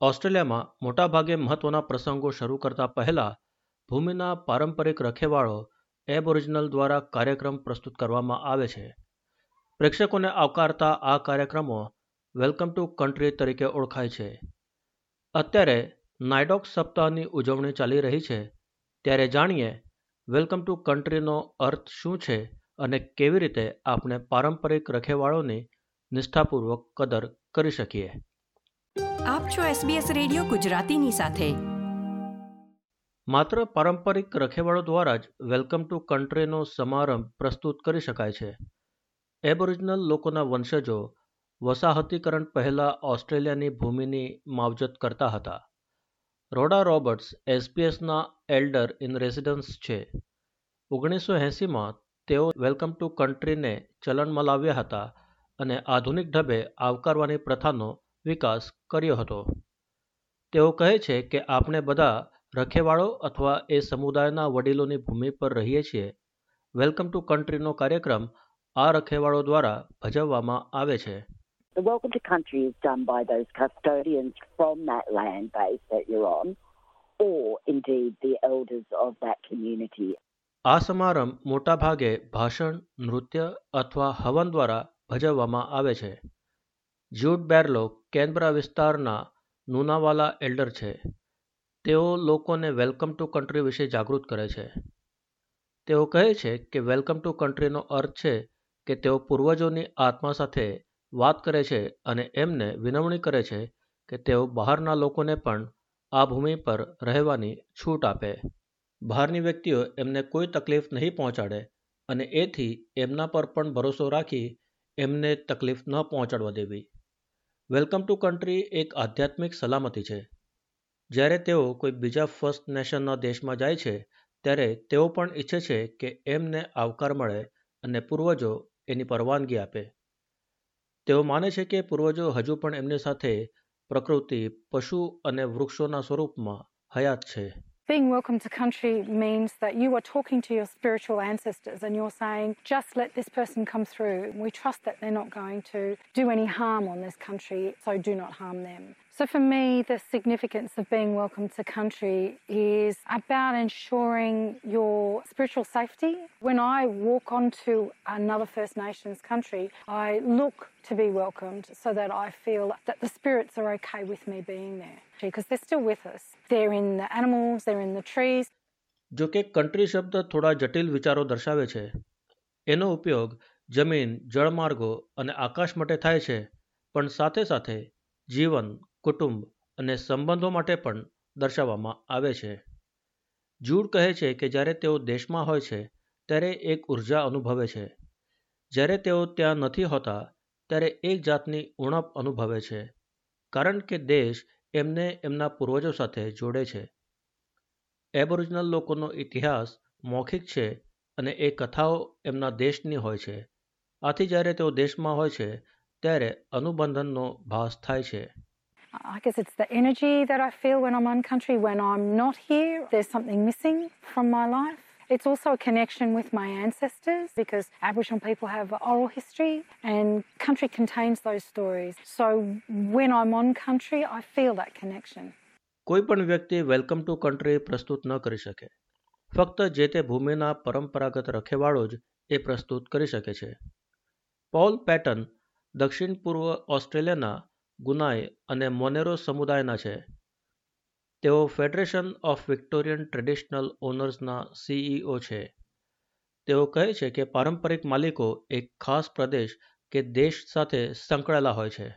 ઓસ્ટ્રેલિયામાં મોટાભાગે મહત્વના પ્રસંગો શરૂ કરતા પહેલા ભૂમિના પારંપરિક રખેવાળો એબઓરિજિનલ દ્વારા કાર્યક્રમ પ્રસ્તુત કરવામાં આવે છે. પ્રેક્ષકોને આવકારતા આ કાર્યક્રમો વેલકમ ટુ કન્ટ્રી તરીકે ઓળખાય છે. અત્યારે નાઇડોક સપ્તાહની ઉજવણી ચાલી રહી છે. ત્યારે જાણીએ વેલકમ ટુ કન્ટ્રીનો અર્થ શું છે અને કેવી રીતે આપણે પારંપરિક રખેવાળોની નિષ્ઠાપૂર્વક કદર કરી શકીએ. આપ છો SBS રેડિયો ગુજરાતીની સાથે. માત્ર પારંપરિક રખેવાળો દ્વારા જ વેલકમ ટુ કન્ટ્રીનો સમારંભ પ્રસ્તુત કરી શકાય છે. એબોરિજિનલ લોકોના વંશજો વસાહતીકરણ પહેલાં ઓસ્ટ્રેલિયાની ભૂમિની માવજત કરતા હતા. રોડા રોબર્ટ્સ એસપીએસના એલ્ડર ઇન રેસિડન્સ છે. ઓગણીસો એંસીમાં તેઓ વેલકમ ટુ કન્ટ્રીને ચલણમાં લાવ્યા હતા અને આધુનિક ઢબે આવકારવાની પ્રથાનો વિકાસ કર્યો હતો. તેઓ કહે છે કે આપણે બધા રખેવાળો અથવા એ સમુદાયના વડીલોની ભૂમિ પર રહીએ છીએ. વેલકમ ટુ કન્ટ્રીનો કાર્યક્રમ આ રખેવાળો દ્વારા ભજવવામાં આવે છે. The welcome to country is done by those custodians from that land base that you're on, or indeed the elders of that community. આ સમારંભ મોટાભાગે ભાષણ નૃત્ય અથવા હવન દ્વારા ભજવવામાં આવે છે. જ્યુડ બેરલો કેનબરા વિસ્તારના નુનાવાલા એલ્ડર છે. તેઓ લોકોને વેલકમ ટુ કન્ટ્રી વિશે જાગૃત કરે છે. તેઓ કહે છે કે વેલકમ ટુ કન્ટ્રીનો અર્થ છે કે તેઓ પૂર્વજોની આત્મા સાથે વાત કરે છે અને એમને વિનવણી કરે છે કે તેઓ બહારના લોકોને પણ આ ભૂમિ પર રહેવાની છૂટ આપે. બહારની વ્યક્તિઓ એમને કોઈ તકલીફ નહીં પહોંચાડે અને એથી એમના પર પણ ભરોસો રાખી એમને તકલીફ ન પહોંચાડવા દેવી. વેલકમ ટુ કન્ટ્રી એક આધ્યાત્મિક સલામતી છે. જ્યારે તેઓ કોઈ બીજા ફર્સ્ટ નેશનના દેશમાં જાય છે, ત્યારે તેઓ પણ ઈચ્છે છે કે એમને આવકાર મળે અને પૂર્વજો એની પરવાનગી આપે. તેઓ માને છે કે પૂર્વજો હજુ પણ એમની સાથે પ્રકૃતિ, પશુ અને વૃક્ષોના સ્વરૂપમાં હયાત છે. Being welcome to country means that you are talking to your spiritual ancestors and you're saying, just let this person come through. We trust that they're not going to do any harm on this country, so do not harm them. So for me, the significance of being welcome to country is about ensuring your spiritual safety. When I walk onto another First Nations country, I look to be welcomed so that I feel that the spirits are okay with me being there because they're still with us. They're in the animals, they're in the trees. જો કે country શબ્દ થોડા જટિલ વિચારો દર્શાવે છે એનો ઉપયોગ જમીન જળમાર્ગો અને આકાશ માટે થાય છે પણ સાથે સાથે જીવન કુટુંબ અને સંબંધો માટે પણ દર્શાવવામાં આવે છે. જૂડ કહે છે કે જ્યારે તેઓ દેશમાં હોય છે, ત્યારે એક ઊર્જા અનુભવે છે. જ્યારે તેઓ ત્યાં નથી હોતા, ત્યારે એક જાતની ઉણપ અનુભવે છે, કારણ કે દેશ એમને એમના પૂર્વજો સાથે જોડે છે. એબોરિજિનલ લોકોનો ઇતિહાસ મૌખિક છે અને એ કથાઓ એમના દેશની હોય છે. આથી જ્યારે તેઓ દેશમાં હોય છે, ત્યારે અનુબંધનનો ભાસ થાય છે. I guess it's the energy that I feel when I'm on country. When I'm not here, there's something missing from my life. It's also a connection with my ancestors because Aboriginal people have oral history and country contains those stories. So when I'm on country, I feel that connection. કોઈ પણ વ્યક્તિ welcome to country પ્રસ્તુત ન કરી શકે ફક્ત જે તે ભૂમિના પરંપરાગત રખેવાળો જ એ પ્રસ્તુત કરી શકે છે પોલ પેટન દક્ષિણ પૂર્વ ઓસ્ટ્રેલિયાના ગુનાય અને મોનેરો સમુદાયના છે. તેઓ ફેડરેશન ઓફ વિક્ટોરિયન ટ્રેડિશનલ ઓનર્સના સીઈઓ છે. તેઓ કહે છે કે પારંપરિક માલિકો એક ખાસ પ્રદેશ કે દેશ સાથે સંકળાયેલા હોય છે.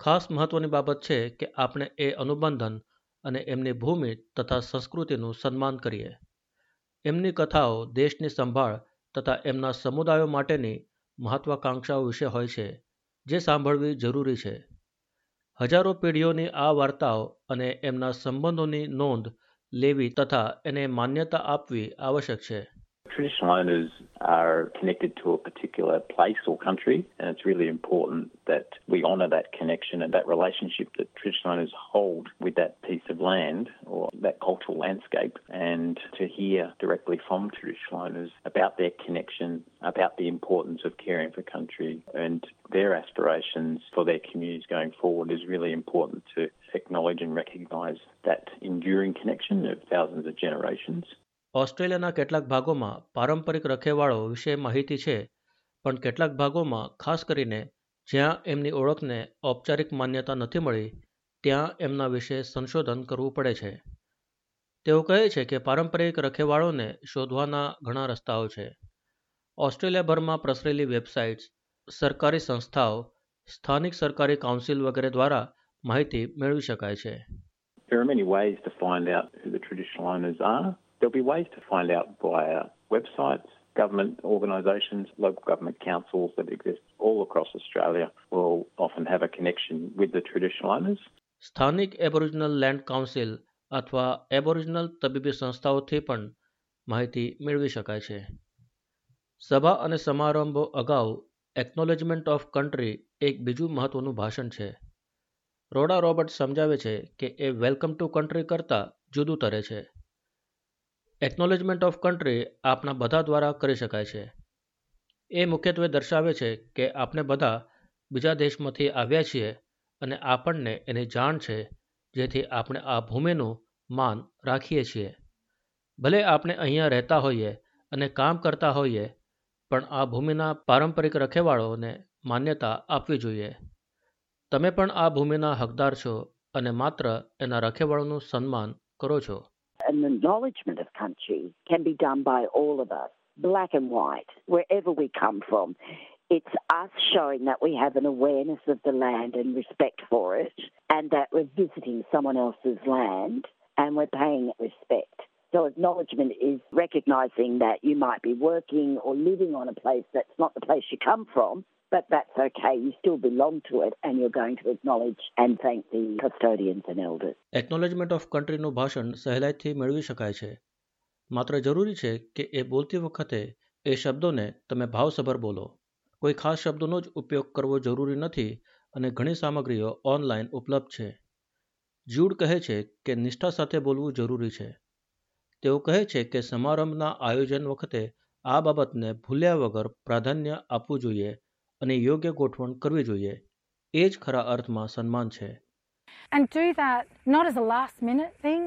ખાસ મહત્વની બાબત છે કે આપણે એ અનુબંધન અને એમની ભૂમિ તથા સંસ્કૃતિનું સન્માન કરીએ. એમની કથાઓ દેશની સંભાળ તથા એમના સમુદાયો માટેની મહત્વાકાંક્ષાઓ વિશે હોય છે, જે સાંભળવી જરૂરી છે. હજારો પેઢીઓની આ વાર્તાઓ અને એમના સંબંધોની નોંધ લેવી તથા એને માન્યતા આપવી આવશ્યક છે. Traditional owners are connected to a particular place or country, and it's really important that we honour that connection and that relationship that traditional owners hold with that piece of land or that cultural landscape, and to hear directly from traditional owners about their connection, about the importance of caring for country, and their aspirations for their communities going forward is really important to acknowledge and recognise that enduring connection of thousands of generations. ઓસ્ટ્રેલિયાના કેટલાક ભાગોમાં પારંપરિક રખેવાળો વિશે માહિતી છે, પણ કેટલાક ભાગોમાં, ખાસ કરીને જ્યાં એમની ઓળખને ઔપચારિક માન્યતા નથી મળી, ત્યાં એમના વિશે સંશોધન કરવું પડે છે. તેઓ કહે છે કે પારંપરિક રખેવાળોને શોધવાના ઘણા રસ્તાઓ છે. ઓસ્ટ્રેલિયાભરમાં પ્રસરેલી વેબસાઇટ્સ, સરકારી સંસ્થાઓ, સ્થાનિક સરકારી કાઉન્સિલ વગેરે દ્વારા માહિતી મેળવી શકાય છે. There are many ways to find out who the traditional owners are. There'll be ways to find out via websites, government organisations, local government councils that exist all across Australia will often have a connection with the traditional owners. સ્થાનિક Aboriginal land council અથવા Aboriginal તબીબી સંસ્થાઓથી પણ માહિતી મેળવી શકાય છે સભા અને સમારંભો અગાઉ એકનોલેજમેન્ટ ઓફ કન્ટ્રી એક બીજું મહત્વનું ભાષણ છે રોડા રોબર્ટ સમજાવે છે કે એ વેલકમ ટુ કન્ટ્રી કરતાં જુદું તરે છે એકનોલેજમેન્ટ ઓફ કન્ટ્રી આપણા બધા દ્વારા કરી શકાય છે. એ મુખ્યત્વે દર્શાવે છે કે આપણે બધા બીજા દેશમાંથી આવ્યા છીએ અને આપણને એની જાણ છે, જેથી આપણે આ ભૂમિનું માન રાખીએ છીએ. ભલે આપણે અહીંયા રહેતા હોઈએ અને કામ કરતા હોઈએ, પણ આ ભૂમિના પારંપરિક રખેવાળોને માન્યતા આપવી જોઈએ. તમે પણ આ ભૂમિના હકદાર છો અને માત્ર એના રખેવાળોનું સન્માન કરો છો. An acknowledgement of country can be done by all of us, black and white, wherever we come from. It's us showing that we have an awareness of the land and respect for it, and that we're visiting someone else's land and we're paying it respect. So, acknowledgement is recognizing that you might be working or living on a place that's not the place you come from, but that's okay. You still belong to it, and you're going to acknowledge and thank the custodians and elders. Acknowledgement of કન્ટ્રીનું ભાષણ સહેલાઈથી મેળવી શકાય છે માત્ર જરૂરી છે કે એ બોલતી વખતે એ શબ્દોને તમે ભાવસભર બોલો કોઈ ખાસ શબ્દોનો જ ઉપયોગ કરવો જરૂરી નથી અને ઘણી સામગ્રીઓ ઓનલાઈન ઉપલબ્ધ છે જ્યુડ કહે છે કે નિષ્ઠા સાથે બોલવું જરૂરી છે તેઓ કહે છે કે સમારંભના આયોજન વખતે આ બાબતને ભૂલ્યા વગર પ્રાધાન્ય આપવું જોઈએ અને યોગ્ય ગોઠવણ કરવી જોઈએ એ જ ખરા અર્થમાં સન્માન છે And do that not as a last minute thing,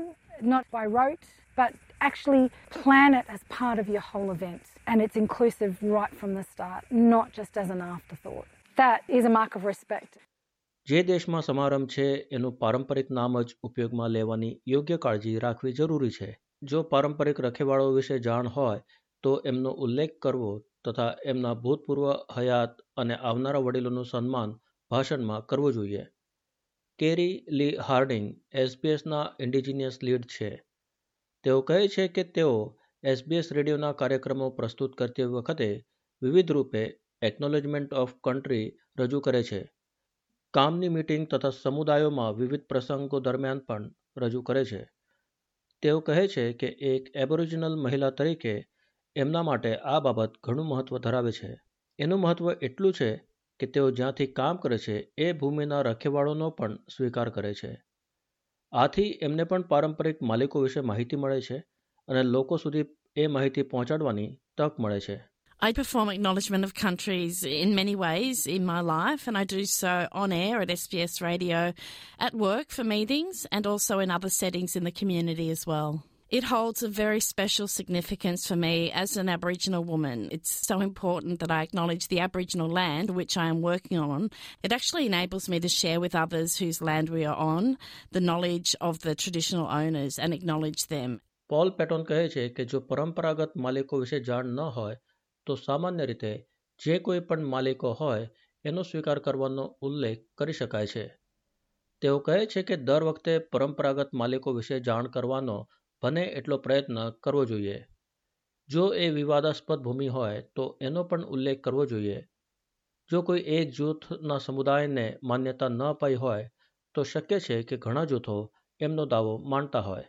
not by rote, but actually plan it as part of your whole event. And it's inclusive right from the start, not just as an afterthought. That is a mark of respect. જે દેશમાં સમારંભ છે એનું પારંપરિક નામ જ ઉપયોગમાં લેવાની યોગ્ય કાળજી રાખવી જરૂરી છે જો પારંપરિક રખેવાળો વિશે જાણ હોય તો એમનો ઉલ્લેખ કરવો તથા એમના ભૂતપૂર્વ હયાત અને આવનારા વડીલોનું સન્માન ભાષણમાં કરવું જોઈએ. કેરી લી હાર્ડિંગ એસબીએસના ઇન્ડિજિનિયસ લીડ છે. તેઓ કહે છે કે તેઓ એસબીએસ રેડિયોના કાર્યક્રમો પ્રસ્તુત કરતી વખતે વિવિધ રૂપે એકનોલેજમેન્ટ ઓફ કન્ટ્રી રજૂ કરે છે. કામની મીટિંગ તથા સમુદાયોમાં વિવિધ પ્રસંગો દરમિયાન પણ રજૂ કરે છે. તેઓ કહે છે કે એક એબોરિજિનલ મહિલા તરીકે એમના માટે આ બાબત ઘણું મહત્વ ધરાવે છે એનું મહત્વ એટલું છે કે તેઓ જ્યાંથી કામ કરે છે એ ભૂમિના રખેવાળોનો પણ સ્વીકાર કરે છે આથી એમને પણ પારંપરિક માલિકો વિશે માહિતી મળે છે અને લોકો સુધી એ માહિતી પહોંચાડવાની તક મળે છે I perform acknowledgement of countries in many ways in my life, and I do so on air at SBS Radio, at work for meetings, and also in other settings in the community as well. It holds a very special significance for me as an Aboriginal woman. It's so important that I acknowledge the Aboriginal land which I am working on. It actually enables me to share with others whose land we are on the knowledge of the traditional owners and acknowledge them. Paul Patton કહે છે કે જો પરંપરાગત માલિકો વિશે જાણ ન હોય તો સામાન્ય રીતે જે કોઈ પણ માલિકો હોય એનો સ્વીકાર કરવાનો ઉલ્લેખ કરી શકાય છે તેઓ કહે છે કે દર વખતે પરંપરાગત માલિકો વિશે જાણ કરવાનો બને એટલો પ્રયત્ન કરવો જોઈએ જો એ વિવાદાસ્પદ ભૂમિ હોય તો એનો પણ ઉલ્લેખ કરવો જોઈએ જો કોઈ એક જૂથના સમુદાયને માન્યતા ન અપાઈ હોય તો શક્ય છે કે ઘણા જૂથો એમનો દાવો માનતા હોય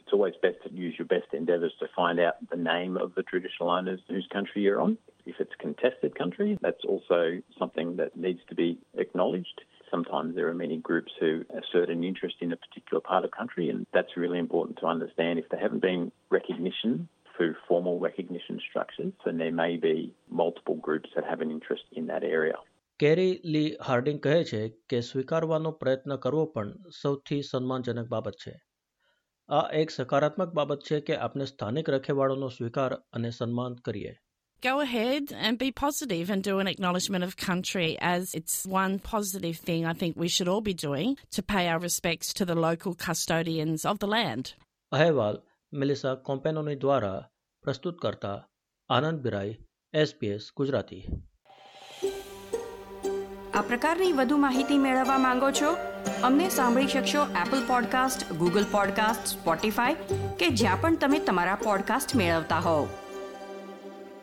It's always best to use your best endeavours to find out the name of the traditional owners whose country you're on. If it's contested country, that's also something that needs to be acknowledged. Sometimes there are many groups who assert an interest in a particular part of country, and that's really important to understand. If there haven't been recognition through formal recognition structures, then there may be multiple groups that have an interest in that area. કેરી લી Hardinge કહે છે કે સ્વીકારવાનો પ્રયત્ન કરવો પણ સૌથી સન્માનજનક બાબત છે આ એક સકારાત્મક બાબત છે કે આપણે સ્થાનિક રખેવાળોનો સ્વીકાર અને સન્માન કરીએ Go ahead and be positive and do an acknowledgement of country as it's one positive thing I think we should all be doing to pay our respects to the local custodians of the land. અહેવાલ Melissa કોમ્પેનોની દ્વારા પ્રસ્તુત કરતા આનંદ બિરાઈ SPS Gujarati આ પ્રકારની વધુ માહિતી મેળવવા માંગો છો અમને સાંભળી શકશો Apple podcast Google podcast Spotify કે જ્યાં પણ તમે તમારા પોડકાસ્ટ મેળવતા હોવ